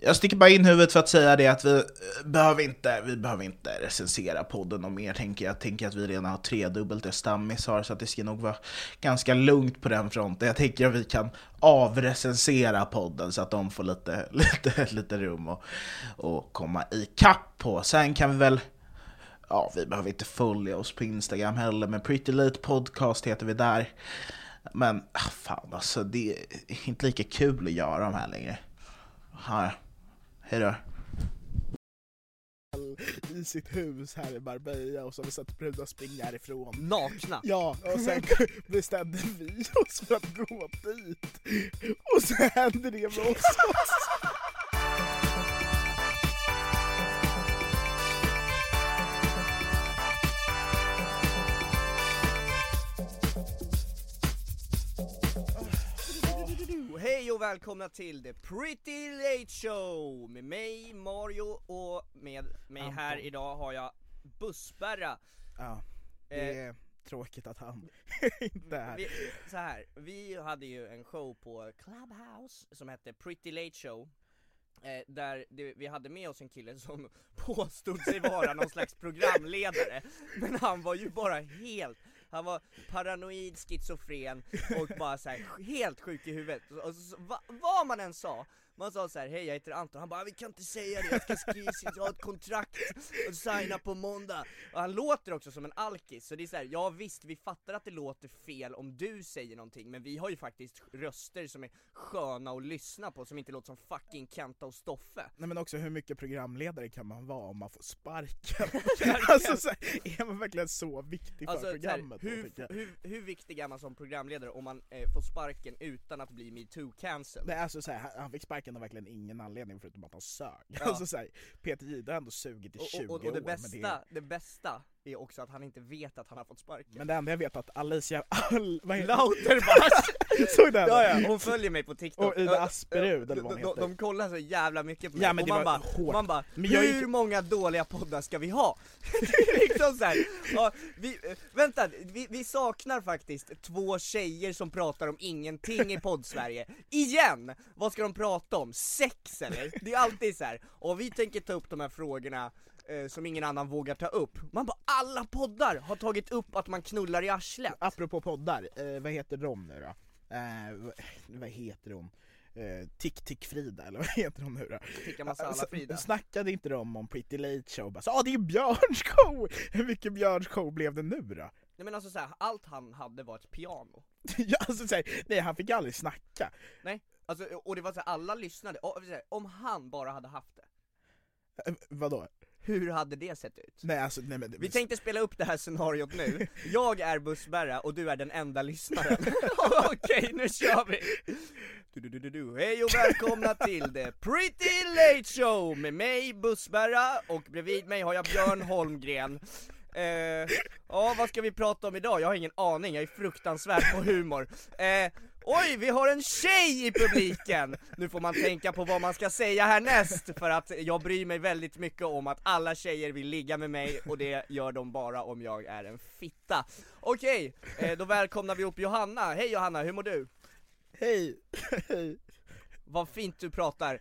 Jag sticker bara in huvudet för att säga det att vi eh, behöver inte, vi behöver inte recensera podden och mer tänker jag. tänker att vi redan har tredubbelt det Stammis har så att det ska nog vara ganska lugnt på den fronten. Jag tänker att vi kan avrecensera podden så att de får lite, lite, lite rum och, och komma ikapp på. Sen kan vi väl Ja, vi behöver inte följa oss på Instagram heller, men Pretty Late Podcast heter vi där. Men ah, fan alltså, det är inte lika kul att göra de här längre. Ja, hej då. i sitt hus här i Marbella och så har vi sett brudar springa härifrån. Nakna? Ja, och sen bestämde vi oss för att gå dit. Och så hände det med oss också. Hej och välkomna till The Pretty Late Show med mig Mario och med mig Anton. här idag har jag Bussberra. Ja, det är tråkigt att han inte är. Vi, så här, vi hade ju en show på Clubhouse som hette Pretty Late Show eh, där det, vi hade med oss en kille som påstod sig vara någon slags programledare Men han var ju bara helt han var paranoid, schizofren och bara så här, helt sjuk i huvudet. Och så, va, vad man än sa, man sa så här, hej jag heter Anton, han bara vi kan inte säga det, jag ska skriva, jag har ett kontrakt och signa på måndag. Och han låter också som en alkis, så det är så här, ja visst vi fattar att det låter fel om du säger någonting, men vi har ju faktiskt röster som är sköna att lyssna på, som inte låter som fucking Kenta och Stoffe. Nej men också hur mycket programledare kan man vara om man får sparken? alltså så här, är man verkligen så viktig för Alltså, så här, programmet? då, hur, jag? hur, hur viktig är man som programledare om man eh, får sparken utan att bli metoo-cancelled? Nej alltså så här, han- han fick sparken av verkligen ingen anledning förutom att han sög. Ja. Alltså så här, Peter Jihde har ändå sugit i 20 och, och, och det år. bästa, det, det bästa är också att han inte vet att han har fått sparken. men det enda jag vet är att Alicia, all, vad heter Lauterbach! Såg du ja, ja, hon följer mig på TikTok. Och Ida Asperud, eller vad de, de, de kollar så jävla mycket på mig, Ja, men och man bara, hårt. man bara hur många dåliga poddar ska vi ha? Liksom så här, ja, vi, vänta, vi, vi saknar faktiskt två tjejer som pratar om ingenting i poddsverige. Igen! Vad ska de prata om? Sex eller? Det är alltid så här. och vi tänker ta upp de här frågorna eh, som ingen annan vågar ta upp. Man bara, alla poddar har tagit upp att man knullar i arslet. Apropå poddar, eh, vad heter de nu då? Eh, vad- heter hon? Eh, Tick Tick Frida, eller vad heter hon nu då? Tikka masala Alltså, Frida. Snackade inte de om Pretty Late Show? Bara, ah, det är Björns show! Hur mycket Björns show blev det nu då? Nej men alltså så här, allt han hade var ett piano. ja, alltså, så här, nej han fick aldrig snacka. Nej, alltså, och det var så här, alla lyssnade, och, så här, om han bara hade haft det, Eh, vadå? Hur hade det sett ut? Nej alltså, nej men... Vi tänkte spela upp det här scenariot nu, jag är Bussberra och du är den enda lyssnaren. Okej, nu kör vi! Du, du, du. Hej och välkomna till The Pretty Late Show med mig Bussberra och bredvid mig har jag Björn Holmgren eh, Ja, vad ska vi prata om idag? Jag har ingen aning, jag är fruktansvärd på humor eh, Oj, vi har en tjej i publiken! Nu får man tänka på vad man ska säga härnäst, för att jag bryr mig väldigt mycket om att alla tjejer vill ligga med mig, och det gör de bara om jag är en fitta. Okej, okay, då välkomnar vi upp Johanna. Hej Johanna, hur mår du? Hej! Hej! Vad fint du pratar.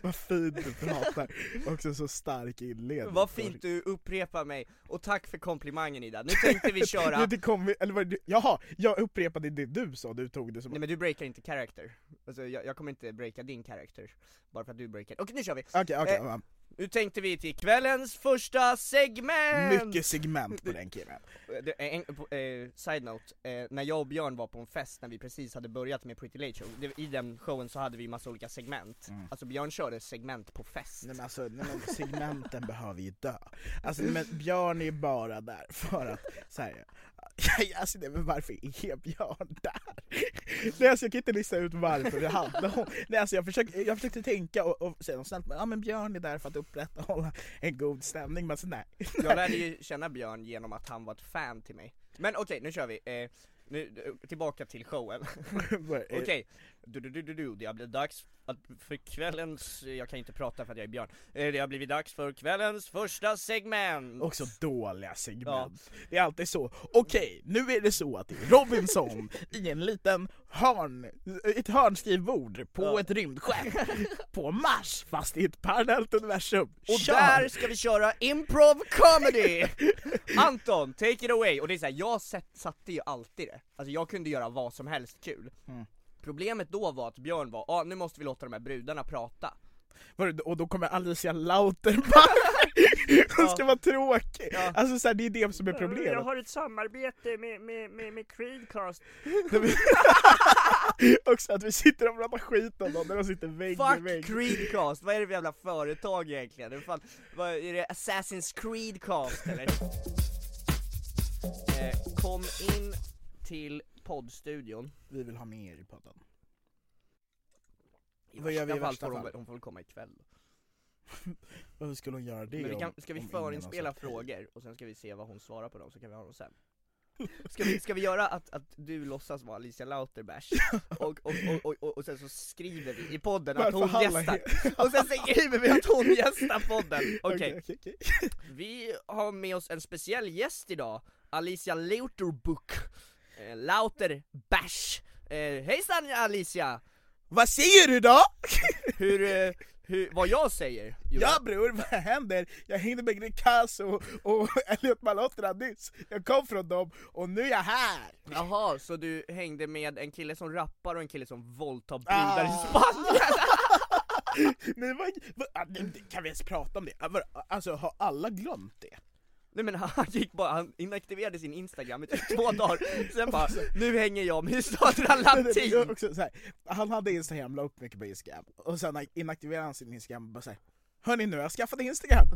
Vad fint du pratar, också så stark inledning Vad fint du upprepar mig, och tack för komplimangen Ida. Nu tänkte vi köra, det kom, eller var det, jaha, jag upprepade det du sa, du tog det som nej men du breakar inte character. Alltså jag, jag kommer inte breaka din character, bara för att du breakar. Okej nu kör vi! Okej, okej, Eh, va. Nu tänkte vi till kvällens första segment! mycket segment på den killen är En, eh, side note, eh, när jag och Björn var på en fest när vi precis hade börjat med Pretty Late Show, det, i den showen så hade vi massa olika segment. Alltså Björn körde segment på fest. Nej men alltså, nej, men segmenten behöver ju dö. Alltså men Björn är bara där för att, så här, alltså nej, men varför är Björn där? Nej alltså jag kan inte lista ut varför det handlar om, nej alltså jag försökte, jag försökte tänka och, och säga något snällt, men, ja men Björn är där för att upprätthålla en god stämning, men så nej. Jag lärde ju känna Björn genom att han var ett fan till mig. Men okej, nu kör vi. Eh, nu, tillbaka till showen. Okej, du, du, du, du, du, det har blivit dags att för kvällens, jag kan inte prata för att jag är Björn, Eh, det har blivit dags för kvällens första segment! Också dåliga segment. Ja. Det är alltid så. Okej, nu är det så att det är Robinson i en liten hörn, ett hörnskrivbord på Ja. ett rymdskepp på Mars, fast i ett parallellt universum. Och Kör! där ska vi köra improv comedy! Anton, take it away! Och det är såhär, jag satte ju alltid det, alltså jag kunde göra vad som helst kul Mm. Problemet då var att Björn var, ah, nu måste vi låta de här brudarna prata Och då kommer Alicia Lauterbach, hon ska vara tråkig. Ja. Alltså så här, det är det som är Jag problemet. har ett samarbete med, med, med, med Creedcast. Också att vi sitter och pratar skit om dem när de sitter vägg i Fuck vägg. Creedcast, vad är det för jävla företag egentligen? Är det, fan, vad, är det Assassin's Creedcast eller? eh, kom in till poddstudion Vi vill ha med er i podden. I Vad gör vi i värsta fall? Hon, hon får väl komma ikväll Varför skulle hon göra det? Men vi kan, ska vi förinspela frågor och sen ska vi se vad hon svarar på dem, så kan vi ha dem sen Ska vi, ska vi göra att, att du låtsas vara Alicia Lauterbach, och, och, och, och, och, sen så skriver vi i podden att hon gästar, och sen skriver vi att hon gästar podden, okej. Vi har med oss en speciell gäst idag, Alicia Lauterbach, eh, Lauterbach eh, Hejsan Alicia! Vad säger du då? Hur, eh, hur, vad jag säger? Jo, Ja bror, vad händer? Jag hängde med Grekas och, och Elliot Malhotra nyss. Jag kom från dem och nu är jag här! Jaha, så du hängde med en kille som rappar och en kille som våldtar brudar i Ah. Spanien? Nej, vad, vad, ah, kan vi ens prata om det? Ah, Alltså har alla glömt det? Nej men han gick bara, han inaktiverade sin instagram i typ två dagar, sen bara, nu hänger jag med är Latin! också så här, han hade Instagram, la upp mycket på Instagram, och sen inaktiverade han sin Instagram och bara såhär Hörni nu har jag skaffat Instagram,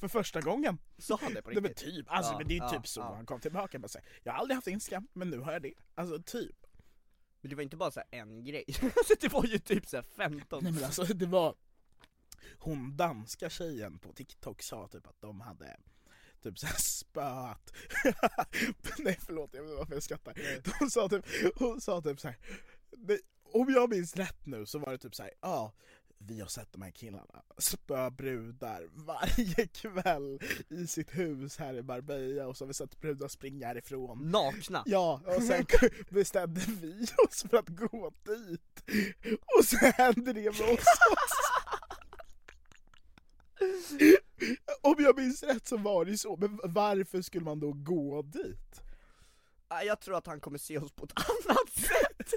för första gången! Sa han det på Nej, men riktigt? typ, alltså Ja, men det är ja, typ så ja. han kom tillbaka bara såhär, Jag har aldrig haft Instagram, men nu har jag det, alltså typ. Men det var inte bara så här en grej, alltså det var ju typ så här 15 Nej men alltså det var Hon danska tjejen på TikTok sa typ att de hade Typ såhär spöat Nej förlåt, jag vet inte varför jag skrattar Hon sa typ, hon sa typ såhär "Nej, Om jag minns rätt nu så var det typ såhär, ja vi har sett de här killarna spöa brudar varje kväll i sitt hus här i Marbella och så har vi sett brudar springa härifrån Nakna! Ja, och sen bestämde vi oss för att gå dit. Och så hände det med oss också. Om jag minns rätt så var det så, men varför skulle man då gå dit? Ah, Jag tror att han kommer se oss på ett annat sätt!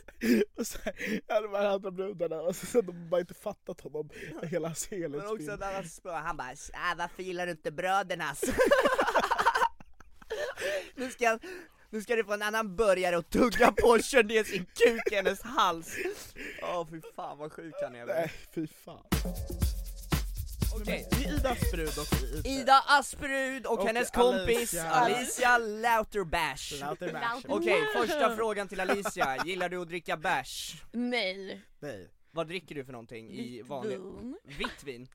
Och så här, de här andra brudarna, och så hade de bara inte fattat honom, hela hans Men också helhetsbild. när han spöar, han bara ah, varför gillar du inte brödernas? nu, ska, nu ska du få en annan burgare och tugga på och kör ner sin kuk i hennes hals! Åh fy fan vad sjuk han är Nej, fy fan. Okej. Det är Ida Asperud och. Ida Asperud och, Och hennes kompis Alicia. Alicia Lauterbärs Lauterbärs. Okej, första frågan till Alicia, gillar du att dricka bärs? Nej. Nej. Vad dricker du för någonting i Vitt vanlig... vin. Vitt vin?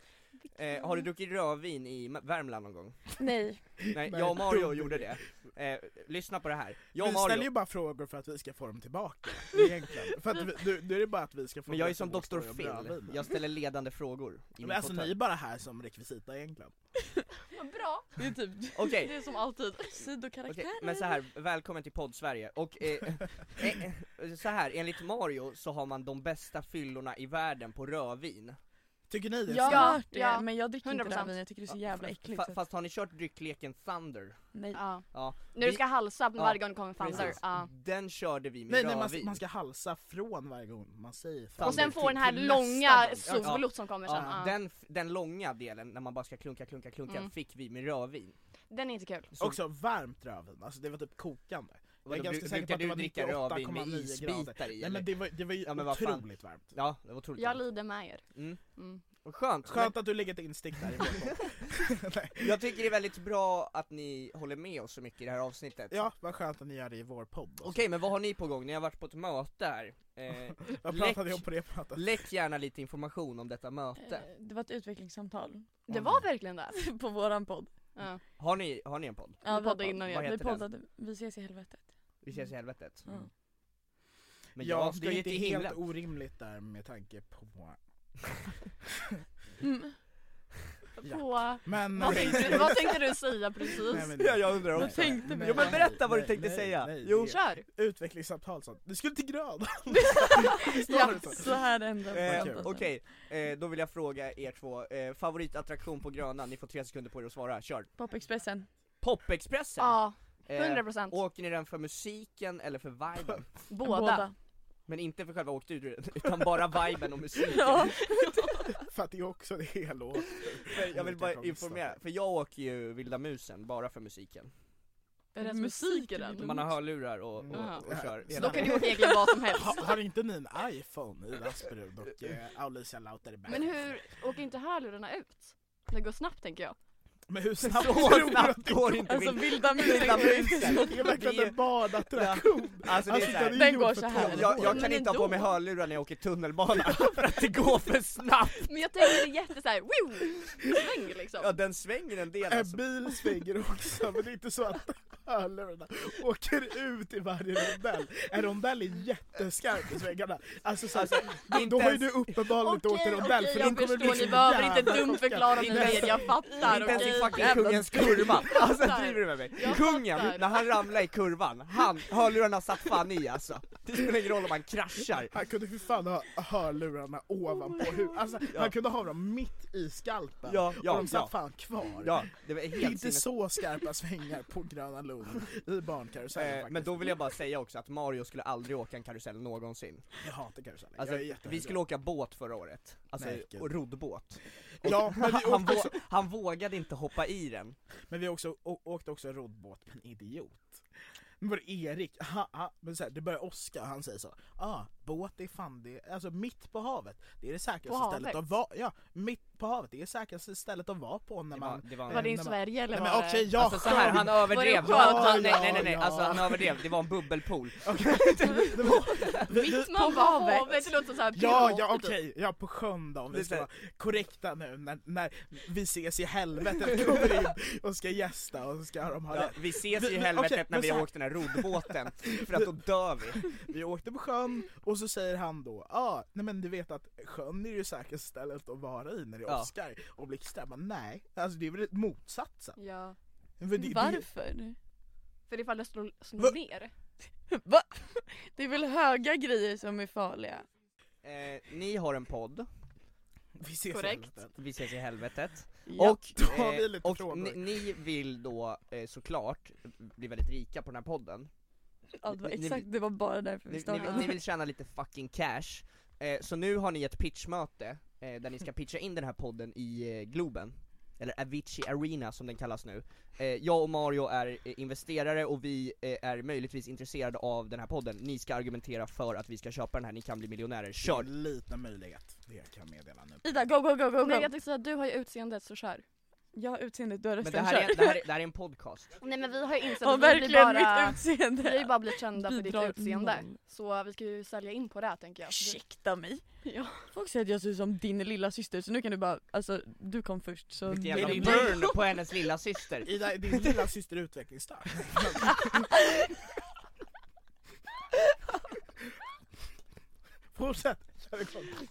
Eh, har du druckit rödvin i Värmland någon gång? Nej. Nej, jag och Mario gjorde det. Eh, lyssna på det här. Jag och Vi ställer ju Mario, bara frågor för att vi ska få dem tillbaka, egentligen. För att vi, nu, nu är det bara att vi ska få men jag är som Dr. Phil, jag ställer ledande frågor i Men min alltså ni är bara här som rekvisita egentligen. Vad bra. Det är typ, Okej. det är som alltid, Okej, sidokaraktärer. men så här, välkommen till podd Sverige och eh, eh, eh, så här, enligt Mario så har man de bästa fyllorna i världen på rödvin. Tycker ni det? Jag har Ja, hört det, ja. men jag dricker inte det här 100%. vinet, jag tycker det är så jävla äckligt. Att- fast har ni kört dryckleken Thunder? Nej. Ja. Ja. När du ska halsa Ja, varje gång det kommer Thunder. Ja. Den körde vi med Nej, nej man, rödvin. man ska halsa från varje gång man säger Thunder Och sen till- få den här långa solot som kommer sen. Ja, Ja. den, f- den långa delen, när man bara ska klunka, klunka, klunka, Mm. fick vi med rödvin. Den är inte kul. Så, Också varmt rödvin, alltså det var typ kokande. Jag är ganska säker på att det du var dricka rödvin med 98,9 isbitar grader. i? Nej eller? men det var, det var ju Ja, men vad fan. otroligt varmt. Ja, det var otroligt Jag varmt. lider med er. Mm. Mm. Skönt. Skönt att du lägger ett instick där i Nej. Men jag tycker det är väldigt bra att ni håller med oss så mycket i det här avsnittet. Ja, vad skönt att ni gör det i vår podd. Okej, men vad har ni på gång? Ni har varit på ett möte här. Eh, Vad läck- pratade om på det mötet? Läck gärna lite information om detta möte. Eh, Det var ett utvecklingssamtal Det var verkligen det. på våran podd. Ja. Har ni, har ni en podd? Ja, Vi poddade innan jag. Vi poddade, vi ses i helvetet. Vi ses i helvetet. Mm. Men ja, jag ska det är inte till helt himlen. orimligt där med tanke på... Mm. På... Men... Vad tänkte, du, vad tänkte du säga precis? Nej, men- Ja, jag undrar Nej, också. tänkte nej, Jo men nej, berätta vad du tänkte nej, säga. nej, jo, Kör! Utvecklingssamtal så. Du skulle till Gröna! Ja, så här ändå. Eh, Okej. Eh, då vill jag fråga er två, eh, favoritattraktion på Gröna, ni får tre sekunder på er att svara, kör! Popexpressen. Popexpressen! Ja, Eh, 100%. Åker ni den för musiken eller för viben? Båda. Men inte för själva åkturen, utan bara viben och musiken? Ja. För att det är också det jag låter. Jag vill bara informera, för jag åker ju Vilda Musen bara för musiken Är det Musik musik i den? Man har hörlurar och, och, Jaha. och kör Så Då kan du åka egentligen vad som helst. Ha, har inte ni en iPhone i Asperud och eh, Alicia Lauterberg? Men hur, åker inte hörlurarna ut? Det går snabbt tänker jag. Men hur snabbt Så snabbt går inte Alltså Vil- vilda musen. Det är verkligen en badattraktion! Alltså det är så här, är Den gjort går så här. jag, jag kan inte ha på mig hörlurar när jag åker tunnelbana för att det går för snabbt! Men jag tänker det är jätte såhär, wow! Sväng liksom. Ja den svänger en del En alltså. bil svänger också, men det är inte så att hörlurarna åker ut i varje rondell. En rondell är jätteskarp i svängarna. Alltså, så, Alltså, då, inte då har ju du uppenbarligen inte åkt en rondell okej, för jag de kommer förstår, bli ni så behöver inte dumförklara Inte mig mer, jag fattar. Inte ens i okej? Fucking Jävla kungens kurva! Alltså driver du med mig? Jag Kungen, fattar. när han ramlade i kurvan, han, hörlurarna satt fan i alltså Det spelar ingen roll om han kraschar Han kunde för fan ha hörlurarna ovanpå huvudet, alltså, Ja. han kunde ha dem mitt i skalpen Ja, ja, och de satt ja. fan kvar. Ja, det var Det är helt inte sinnes... så skarpa svängar på Gröna Lund i barnkarusellen Eh, men då vill jag bara säga också att Mario skulle aldrig åka en karusell någonsin Jag hatar karuseller, Alltså, jag är jättehög. vi skulle åka båt förra året, alltså Nej, gud. och roddbåt Ja, men vi han, vå- också, han vågade inte hoppa i den. Men vi också, åkte också roddbåt med en idiot. Men var det Erik, ha, ha, men så här, det börjar åska och han säger så. Ah, båt är fan det, alltså mitt på havet, det är det säkraste På stället havet? att vara, ja, mitt på havet, det är det säkraste stället att vara på när Det man var, det var, Var det i Sverige eller Nej var men det... jag Alltså så här, han överdrev, Var det han, skönt? han, nej nej nej, nej. Ja, alltså han överdrev, det var en bubbelpool. Det var, vi, Mitt på havet, det låter såhär Ja, ja okej, ja på sjön då om Det vi ska vara korrekta nu när, när vi ses i helvetet kommer in och ska gästa och ska de ha ja, det. Vi ses i helvetet när vi har åkt den här roddbåten, för att då dör vi. Vi åkte på sjön och så säger han då, ja ah, nej men du vet att sjön är ju säkraste stället att vara i när det Ja. åskar och blixtrar. Men nej, alltså det är väl ett motsatsen. Ja, För det, det, Varför? för ifall det slår, slår Va? ner. Va? Det är väl höga grejer som är farliga? eh, Ni har en podd, vi ses Korrekt. i helvetet. vi ses i helvetet Ja. Och, eh, och ni, ni vill då eh, såklart bli väldigt rika på den här podden Ja, det var Ni- ni- exakt, det var bara därför vi Ni, ni, startade. vill- ni vill tjäna lite fucking cash, eh, så nu har ni ett pitchmöte eh, där ni ska pitcha in den här podden i eh, Globen eller Avicii Arena som den kallas nu. Eh, jag och Mario är eh, investerare och vi eh, är möjligtvis intresserade av den här podden. Ni ska argumentera för att vi ska köpa den här, ni kan bli miljonärer. Kör! En liten möjlighet, det kan jag meddela nu. Ida, go go go go Nej go! jag tänkte säga, du har ju utseendet så kör. Har utseendet, du har Men det här, är, det, här är, det här är en podcast. Nej men vi har ju insett Ja att vi blir bara, mitt utseende! vi har ju bara blivit kända för ditt Bidrar utseende. noll. Så vi ska ju sälja in på det här tänker jag. Så Ursäkta mig? Ja. Folk säger att jag ser ut som din lilla syster så nu kan du bara, alltså du kom först så... Vilken det jävla är din burn på hennes lilla syster. Ida, din lilla syster är utvecklingsstörd. Fortsätt, kör igång.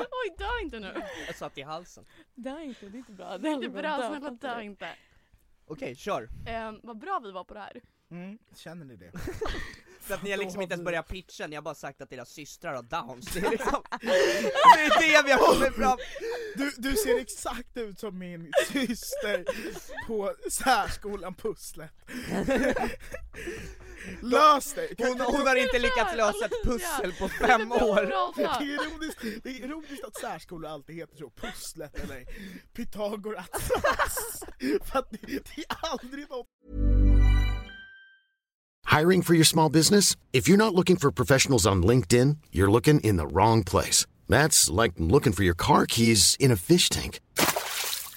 Oj dö inte nu! Jag satt i halsen. Dö inte, det är inte bra. Det är bra, snälla dö inte. Okej, kör. Eh, vad bra vi var på det här. Mm, känner ni det? För att ni har liksom inte ens börjat pitcha, ni har bara sagt att era systrar har downs. Det är, liksom, det, är det vi har kommit fram Du, du ser exakt ut som min syster på särskolan Pusslet. Lös det! Hon, hon har inte lyckats lösa ett pussel på fem år. Det är, ironiskt, det är ironiskt att särskolor alltid heter så, Pusslet eller Pythagoras. För att det, det är aldrig något Hiring for your small business? If you're not looking for professionals on LinkedIn, you're looking in the wrong place. That's like looking for your car keys in a fish tank.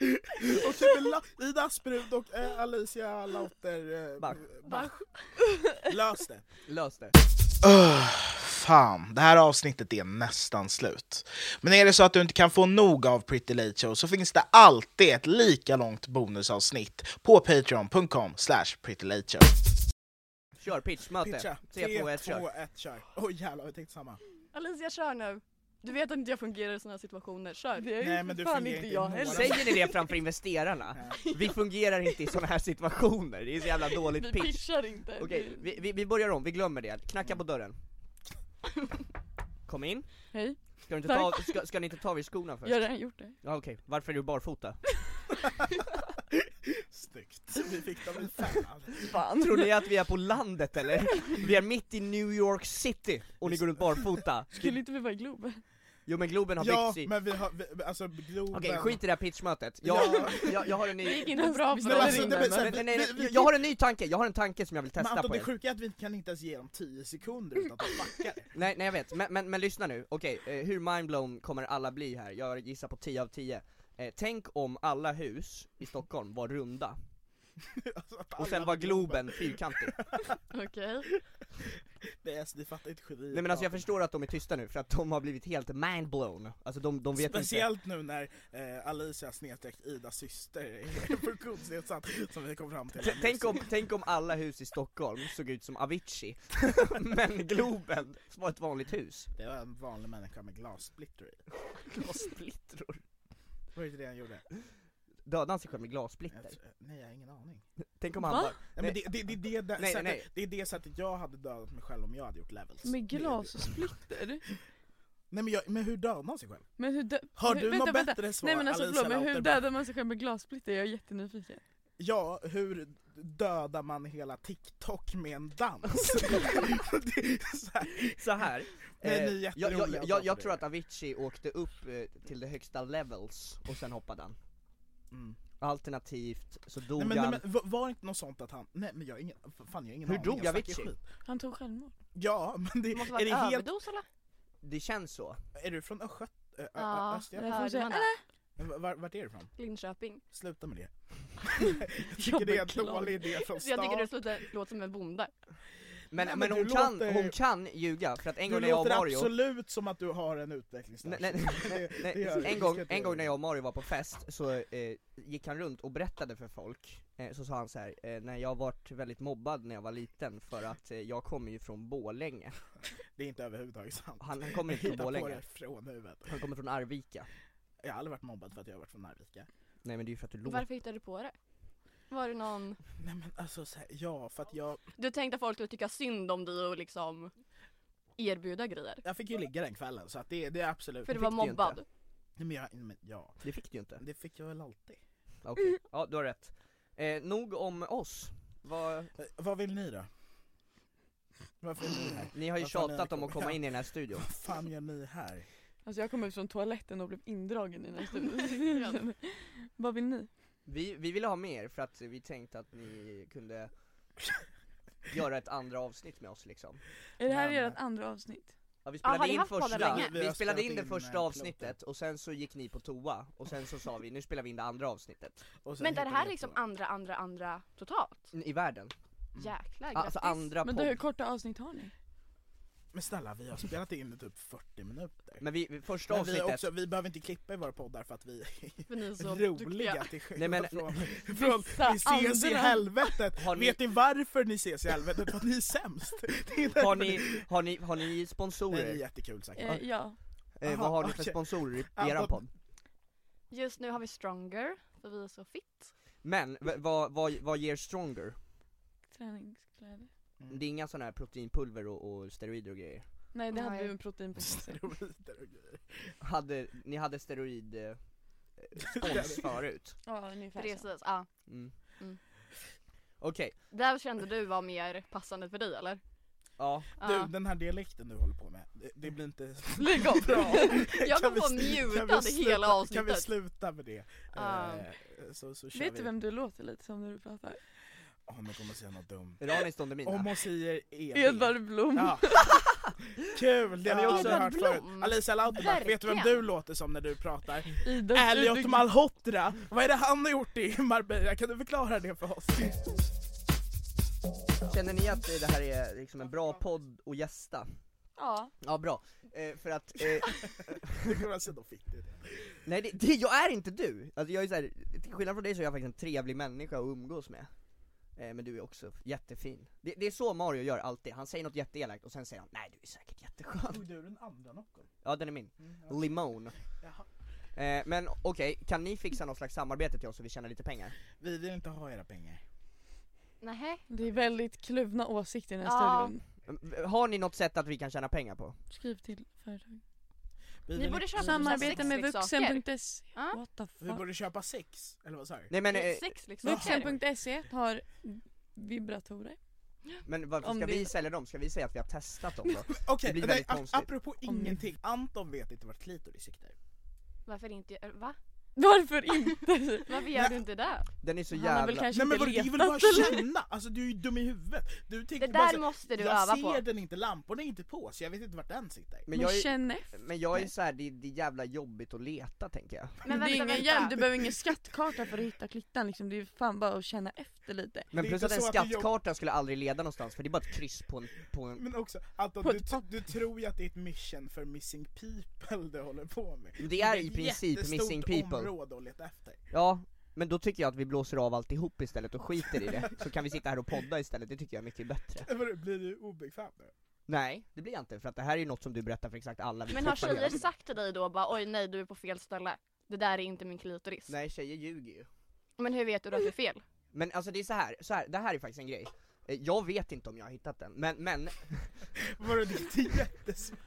Okej, men La- Ida Asperud och eh, Alicia Lauter... Eh, Bach. Bach. Lös det. Lös det. Öh, fan, det här avsnittet är nästan slut. Men är det så att du inte kan få nog av Pretty Late Show så finns det alltid ett lika långt bonusavsnitt på patreon.com slash prettylateshow. Kör pitchmöte. Pitcha. 3, 2, 1, kör. 2, 1, kör. Oj jävlar, jag tänkte samma. Alicia kör nu. Du vet att inte jag fungerar i såna här situationer, kör. Det är Nej, ju men du fan fungerar inte inte jag heller. Säger ni det framför investerarna? Vi fungerar inte i såna här situationer, det är så jävla dåligt Vi pitch. pitchar inte. Okej, vi, vi, vi börjar om, vi glömmer det. Knacka på dörren. Kom in. Hej, Ska, du inte ta, ska, ska ni inte ta av er skorna först? jag har redan gjort det. Ja, Okej, varför är du barfota? Snyggt. Vi fick dem i femman. Fan. Tror ni att vi är på landet eller? Vi är mitt i New York City och ni går runt barfota. Skulle inte vi vara i Globen? Jo men Globen har Ja, byggts i... men vi har, vi, alltså Globen... Okej, skit i det här pitchmötet. Jag, Ja. jag, jag har en Det ny... gick inte bra för Men alltså, det- men men- Nej, nej, nej, vi- jag har en ny tanke, jag har en tanke som jag vill Men testa Anton, på det er. sjuka är att vi kan inte ens ge dem 10 sekunder utan att de fuckar. Nej, nej jag vet, men, men, men lyssna nu, okej, eh, hur mindblown kommer alla bli här? Jag gissar på 10 av 10 eh, Tänk om alla hus i Stockholm var runda, Alltså, och sen var Globen fyrkantig Okej. Det är, ni fattar inte geni. Nej men alltså jag förstår att de är tysta nu, för att de har blivit helt mindblown Alltså de, de vet inte Speciellt nu när eh, Alicia snedstreck Idas syster är funktionsnedsatt, som vi kom fram till. T- Tänk om, tänk om alla hus i Stockholm såg ut som Avicii, men Globen var ett vanligt hus Det var en vanlig människa med glassplitter i. Glassplittror Var det inte det han gjorde? Dödade han sig själv med glassplitter? Jag- Nej jag har ingen aning. Tänk om han Va? bara, Nej, men det, det, det, det, det, Nej, sättet, nej. det är det sättet jag hade dödat mig själv om jag hade gjort levels. Med glas och splitter? Nej men, jag, men hur dödar man sig själv? Men hur dö- Har hur- du vänta, något vänta. bättre svar Nej men alltså förlåt, men hur dödar man sig själv med glassplitter? Jag är jättenyfiken. Ja, hur dödar man hela TikTok med en dans? så här. så här. Nej, eh, jag, jag, tror att Avicii åkte upp eh, till det högsta levels och sen hoppade han. Mm. Alternativt så dog Nej, men, han. nej, men var- det inte något sånt att han, nej men jag har ingen, fan jag har ingen Hur aning, dog Avicii? Han tog självmord. Ja, men det, Det måste vara är en det helt, överdos eller? Det känns så. är du från Östgöt, äh, Ja, Östgötland? får hörde säga- man det? Men var, vart är du ifrån? Linköping. Sluta med det. jag tycker det är en dålig idé från Så jag tycker du start. slutar låta som en bonde. Men, Nej, men, men hon, du kan, låter- hon kan ljuga, för att en Du gång när jag och låter Mario absolut som att du har en utvecklingsstörning. Nej, nej, Det- nej, det gör du. en, gång, en när jag och Mario var på fest så eh, gick han runt och berättade för folk, eh, så sa han så här, eh, när jag varit väldigt mobbad när jag var liten för att eh, jag kommer ju från Borlänge Det är inte överhuvudtaget sant. Han, han kommer inte från huvudet. han kommer från Arvika Jag har aldrig varit mobbad för att jag har varit från Arvika. Nej men det är ju för att du låter Varför hittade du på det? Var det någon... Nej men alltså så här, ja för att jag, Du tänkte att folk skulle tycka synd om dig och liksom erbjuda grejer? jag fick ju ligga den kvällen så att det, det är absolut För du var mobbad? Nej, men, jag, men ja, Det fick du ju inte, det fick jag väl alltid. okej, ja du har rätt eh, Nog om oss, Vad, Eh, Vad vill ni då? Varför är ni här? ni har ju är tjatat om att komma in i den här studion Vad fan gör ni här? Alltså jag kom ut från toaletten och blev indragen i den här studion. Vad vill ni? Vi, vi ville ha mer för att vi tänkte att ni kunde göra ett andra avsnitt med oss liksom Är det här Men- ert andra avsnitt? Ja vi spelade ni in första? Vi spelade in det första avsnittet och sen så gick ni på toa och sen så sa vi nu spelar vi in det andra avsnittet Och sen Men är det här liksom andra, andra, andra totalt? I världen, Jäklar, grattis! alltså andra Men hur korta avsnitt har ni? Men snälla vi har spelat in i typ 40 minuter. Men vi, första Men vi, avsnittet, också, vi behöver inte klippa i våra poddar för att vi För är så roliga duktiga. till Nej, men- skillnad från, från vi ses i andra- helvetet. Har ni- Vet ni varför ni ses i helvetet? För att ni är sämst. Det är har ni, har ni, har ni Nej, det är sponsorer? jättekul säkert. Eh, ja. Eh, Aha, vad har ni för okej. sponsorer i eran vad- podd? Just nu har vi Stronger, för vi är så fit. Men, vad, vad, vad ger Stronger? Träningskläder. Mm. Det är inga sådana här proteinpulver och, och steroider och grejer? Nej det hade Nej. vi en protein på Steroider och grejer. Hade, ni hade steroid eh, spons förut? Ja ungefär så. Precis, ja. Mm. Mm. Okej, Där kände du var mer passande för dig eller? ja, Ja. Du, den här dialekten du håller på med, det, det blir inte Lägg av! bra. Jag Kan kommer vi mutad sluta- hela Kan vi avsnittet. sluta med det? Ja. Eh, så, så kör Vet vi. du vem du låter lite som när du pratar? Åh, nu kommer jag säga något dumt. Ranis Don Demina Om hon säger ED. Edvard Blom. Ja. Kul, det har jag Edvard hört förut. Alicia Lauterbach, vet du vem du låter som när du pratar? Elliot Malhotra! Vad är det han har gjort i Marbella? Kan du förklara det för oss? Känner ni att det här är liksom en bra podd att gästa? Ja. Ja bra, eh, för att, eh, Det det. nej det, det, jag är inte du! Alltså jag är så här, till skillnad från dig så är jag faktiskt en trevlig människa att umgås med Men du är också jättefin. Det, det är så Mario gör alltid, han säger något jätteelakt och sen säger han nej du är säkert jätteskön Tog du den andra Nocco? Ja den är min, Mm, ja. Limon eh, Men okej, kan ni fixa något slags samarbete till oss så vi tjänar lite pengar? Vi vill inte ha era pengar. Nähä? Det är väldigt kluvna åsikter i den här Ja. studion. Mm, Har ni något sätt att vi kan tjäna pengar på? Skriv till företag. Vi, Ni vill borde inte- köpa Samarbete med sexleksaker. vuxen.se. Ja. What the Vi fuck? borde köpa sex, eller vad sa du? Nej men, eh, Sexleksaker. Vuxen.se har vibratorer. men varför Om ska det- vi sälja dem? Ska vi säga att vi har testat dem då? Okej, Det blir nej, väldigt ap- konstigt. apropå ingenting. Anton vet inte vart klitoris sitter. Varför inte? Va? Varför inte? Varför gör du inte det? Den är så Han har väl jävla... kanske Nej men inte vadå, det är väl letat bara eller? känna! Alltså du är ju dum i huvudet. Du tänker Det bara där så, måste du jag öva ser på. den inte, lamporna är inte på så jag vet inte vart den sitter. Men Men jag är, känn efter. men jag är så här, det, det är jävla jobbigt att leta tänker jag Men det är vänta, ingen vänta. jävla, du behöver ingen skattkarta för att hitta klittan liksom. Det är fan bara att känna efter lite. Men plus att en så att det jobb- skattkarta skulle aldrig leda någonstans för det är bara ett kryss på en, på en... Men också, Anton, På du, du tror ju att det är ett mission för missing people du håller på med. Det är i princip missing people. Område att leta efter. Ja, men då tycker jag att vi blåser av alltihop istället och skiter i det, så kan vi sitta här och podda istället, det tycker jag är mycket bättre Blir du obekväm nu? Nej, det blir jag inte, för att det här är ju något som du berättar för exakt alla vi Men har tjejer sagt till dig då bara oj nej du är på fel ställe? Det där är inte min klitoris. Nej tjejer ljuger ju Men hur vet du att det är fel? Men alltså det är så här, så här, det här är faktiskt en grej Eh, Jag vet inte om jag har hittat den, men, men, Vadå, det är jättesvårt.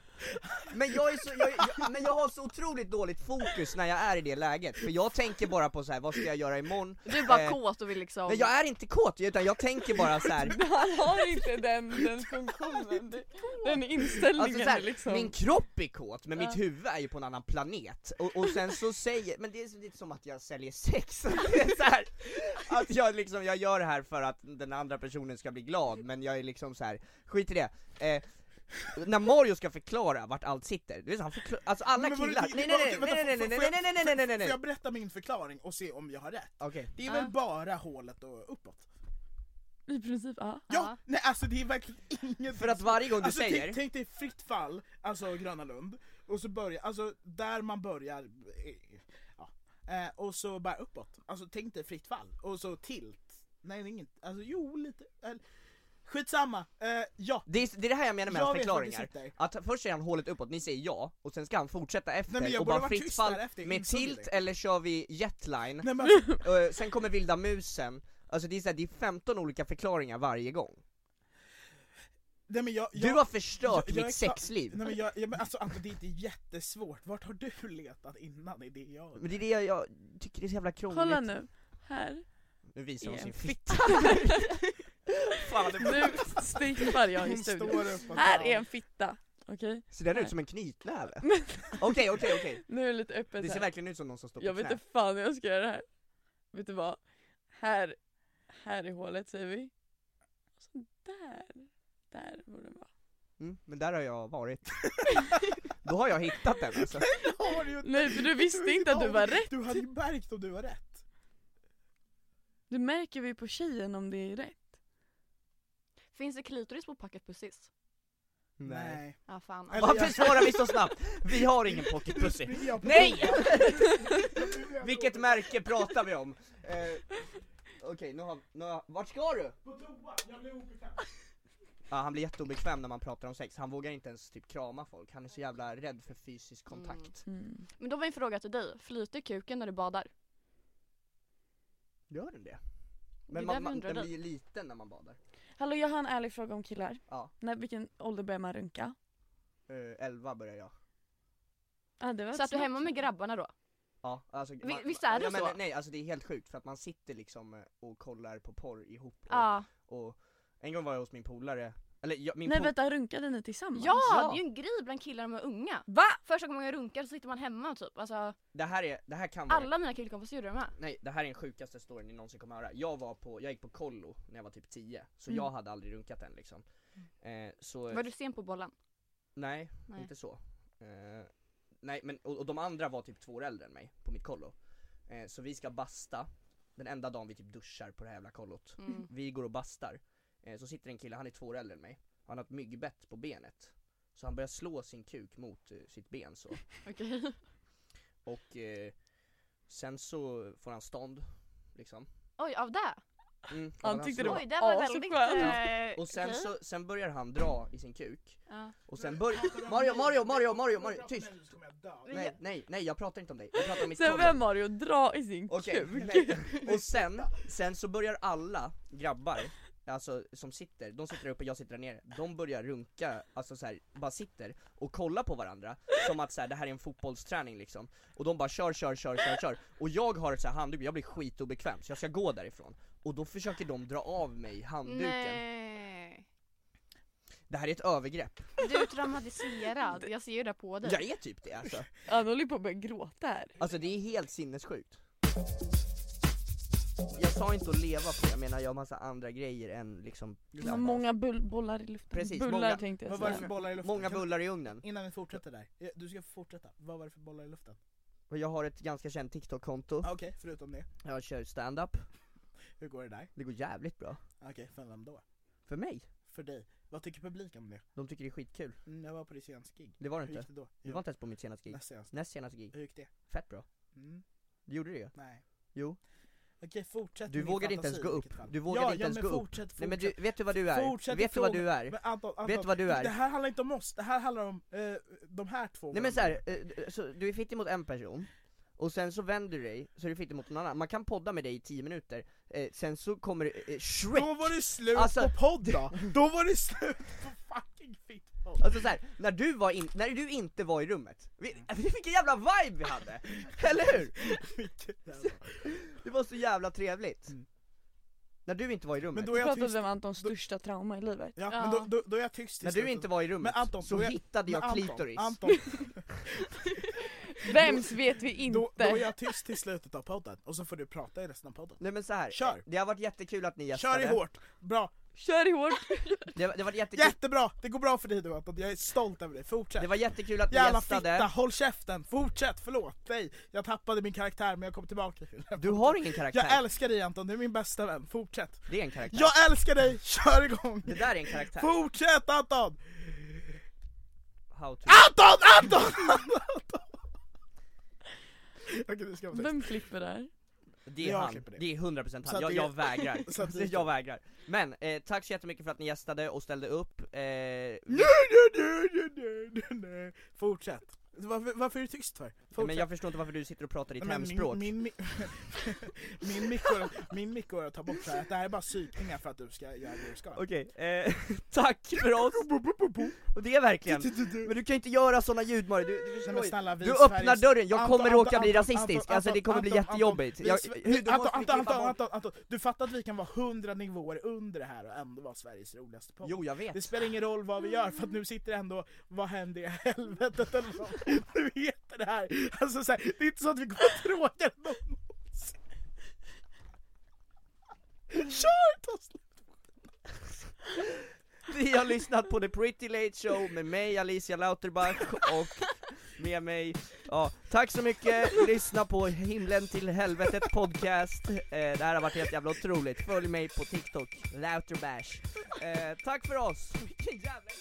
Men jag är så, jag, jag, men jag har så otroligt dåligt fokus när jag är i det läget, för jag tänker bara på så här, vad ska jag göra imorgon? Du är bara Eh, kåt och vill liksom... Nej jag är inte kåt, utan jag tänker bara så här. Han har inte den, den funktionen, den- inställningen Alltså så här, liksom. min kropp är kåt men mitt huvud är ju på en annan planet, och, och sen så säger, men det är lite som att jag säljer sex, det är så här, att jag liksom, jag gör det här för att den andra personen ska bli glad, men jag är liksom så här skit i det. Eh, när Mario ska förklara vart allt sitter, det är så han förklar, alltså alla Men killar, nej nej nej nej nej får- nej jag- nej nej nej nej nej nej Får nej jag berätta min förklaring och se om jag har rätt? Okej. Det är väl bara hålet och uppåt? I princip, ja. Ja, nej alltså det är verkligen inget För att varje gång du alltså, säger- tänk, tänk dig fritt fall, alltså Gröna Lund, och så börjar, alltså där man börjar, eh, ja, eh, och så bara uppåt, alltså tänk dig fritt fall, och så tilt, nej det är inget, alltså jo lite, eh, skitsamma, eh, ja. Det är, det är det här jag menar med Jag det förklaringar, att först säger han hålet uppåt, ni säger ja, och sen ska han fortsätta efter Nej, och bara fritt fall med tilt det. eller kör vi jetline, Nej, men Eh, sen kommer vilda musen, alltså det är, så här, det är 15 olika förklaringar varje gång. Nej, men jag, Du jag, har förstört jag- mitt är klar- sexliv! Nej men jag, jag, men alltså Anton det är inte jättesvårt, vart har du letat innan i det jag Men det är det jag, jag tycker det är så jävla krångligt. Kolla nu, här. Nu visar hon är sin en fitta Fan, nu stimpar jag i studion. Här är en fitta, okej? Ser den Här. ut som en knytnäve? Okej okej okej, Nu är det lite öppet det ser här. verkligen ut som någon som står på Jag vet knä inte fan hur jag ska göra det här. Vet du vad? Här, här är hålet säger vi. Och så där, där borde den vara. mm, Men där har jag varit Då har jag hittat den alltså Har du ju- Nej för du visste inte att du var rätt. Du hade ju märkt om du var rätt Du märker vi på tjejen om det är rätt. Finns det klitoris på Pocket Pussies? Nej Ja fan. Eller Varför jag- svarar vi så snabbt? Vi har ingen pocket pussy på Nej! Vilket märke pratar vi om? Eh, Okej, nu har, nu har, vart ska du? På toa, jag blir obekväm Ja, han blir jätteobekväm när man pratar om sex, han vågar inte ens typ krama folk, han är så jävla rädd för fysisk kontakt Mm. Men då var en fråga till dig, flyter kuken när du badar? Gör den det? Men man, man, den blir liten när man badar Hallå jag har en ärlig fråga om killar. Ja, När, vilken ålder börjar man runka? eh, 11 börjar jag Ah, det var Så att du är hemma med grabbarna då? Ja, alltså, Vi- visst är det ja, men, så? Nej, alltså det är helt sjukt för att man sitter liksom eh, och kollar på porr ihop och, Ja. och en gång var jag hos min polare, eller jag, min Nej vänta, runkade ni tillsammans? Ja, Ja. det är ju en grej bland killar som är unga. Va? Första gången jag runkar så sitter man hemma typ. Alltså, det här är, det här kan vara alla mina killkompisar gjorde det med. Nej, det här är den sjukaste storyn ni någonsin kommer höra. Jag var på, jag gick på kollo när jag var typ 10, så Mm. jag hade aldrig runkat än liksom. Eh, så, Var du sen på bollen? nej, Nej. inte så. Eh, nej men, och, och de andra var typ två år äldre än mig på mitt kollo. Eh, så vi ska basta, den enda dagen vi typ duschar på det här jävla kollot. Mm. Vi går och bastar, eh, så sitter en kille, han är två år äldre än mig, han har ett myggbett på benet. Så han börjar slå sin kuk mot eh, sitt ben så. Okej. Och eh, sen så får han stånd, liksom. Oj, av det? Mm, Han tyckte det var Oj, det var askönt. väldigt... Eh, Och sen så, sen börjar han dra i sin kuk, Ja. och sen börjar, Mario, Mario, Mario, Mario, Mario, tyst! Nej, nej, nej jag pratar inte om dig, jag pratar om mitt Sen börjar Mario dra i sin Okej, kuk. nej. och sen, sen så börjar alla grabbar, alltså som sitter, de sitter där uppe, jag sitter där nere, de börjar runka, alltså så här, bara sitter och kollar på varandra som att så här, det här är en fotbollsträning liksom. Och de bara kör, kör, kör, kör, kör. Och jag har ett så här handduk, jag blir skitobekväm så jag ska gå därifrån. Och då försöker de dra av mig handduken. Nej. Det här är ett övergrepp, Du är traumatiserad, jag ser ju det på dig. jag är typ det alltså. Han håller på att börja gråta här. Alltså det är helt sinnessjukt Jag sa inte att leva på, jag menar jag har massa andra grejer än liksom var många bull bollar i luften. Precis, bullar många- tänkte jag Vad var det för bollar i luften? Många bullar i ugnen. Innan vi fortsätter där, Ja, du ska fortsätta, vad var det för bollar i luften? Jag har ett ganska känt TikTok-konto, Ah, Okej, förutom det, jag kör stand-up, hur går det där? det går jävligt bra. Okej, för vem då? För mig, För dig, vad tycker publiken om det? de tycker det är skitkul. Mm, jag var på ditt senaste gig, Det var det hur inte, gick det då? det var inte ens på mitt senaste gig, Näst senaste, näst senaste gig, hur gick det? fett bra. Mm, gjorde det? Ju, nej. Jo Okej, fortsätt Du vågade inte ens gå upp, du vågade ja, inte ja, ens gå upp fortsätt, Nej men fortsätt. du, vet du vad du är? Fortsätt vet du vad du är? Men Anton, Anton, Vet du vad du är? Det här handlar inte om oss, det här handlar om eh, de här två Nej men såhär, eh, så du är fittig mot en person, och sen så vänder du dig, så är du fittig mot någon annan, man kan podda med dig i 10 minuter, eh, sen så kommer eh, Shrek Då var det slut Alltså- på podd då! Då var det slut på fucking fittpodd! Alltså såhär, när du var in, när du inte var i rummet, vi, vilken jävla vibe vi hade! Eller hur? Det var så jävla trevligt Mm. När du inte var i rummet, Men då jag pratade tyst, om Antons största trauma i livet. ja, Ja. men då, då, då är jag tyst när du inte var i rummet, Men Anton, så då jag- hittade jag Men Anton, klitoris Anton, Vems vet vi inte? då, då är jag tyst till slutet av podden, och så får du prata i resten av podden Nej men så här, Kör. det har varit jättekul att ni gästade Kör i hårt, bra! Kör hårt! Det, var- det var jättekul, Jättebra! Det går bra för dig nu Anton, jag är stolt över dig, fortsätt! det var jättekul att ni Jävla gästade. fitta, håll käften! Fortsätt, förlåt dig! Jag tappade min karaktär men jag kommer tillbaka Du har ingen karaktär. Jag älskar dig Anton, du är min bästa vän, fortsätt! Det är en karaktär. Jag älskar dig, kör igång! Det där är en karaktär. Fortsätt Anton! How to... Anton! Anton! Anton! Nu ska Vem klipper där? Det är Jag han, det. det är 100% Så han, jag, det- jag vägrar. det- jag vägrar. Men, eh, tack så jättemycket för att ni gästade och ställde upp. Eh, Nej, nej, nej, nej, nej, nej, nej. Fortsätt! Varför, varför är du tyst för? Fortsätt. men jag förstår inte varför du sitter och pratar ditt Men hemspråk. Min, min, min, mick min mick går att ta bort här, det här är bara psykningar för att du ska göra det du ska. Okej, eh, tack för oss! Och det är verkligen, men du kan inte göra såna ljud Mario, du, du, Nej, ju. snälla, du öppnar Sveriges- dörren, jag kommer Anton, råka bli rasistisk, alltså det kommer bli jättejobbigt. Anton, Anton, Anton. Anton, du fattar att vi kan vara hundra nivåer under det här och ändå vara Sveriges roligaste podd? Jo jag vet. Det spelar ingen roll vad vi gör för att nu sitter ändå, vad händer i helvetet eller så. Du vet det här, alltså så här, det är inte så att vi kommer att tråka någon någonsin. Kör! Ta slut. Vi har lyssnat på The Pretty Late Show med mig Alicia Lauterbach och med mig, ja, tack så mycket, lyssna på Himlen till Helvetet podcast, eh, det här har varit helt jävla otroligt, följ mig på TikTok, Lauterbash. Eh, tack för oss, vilken jävla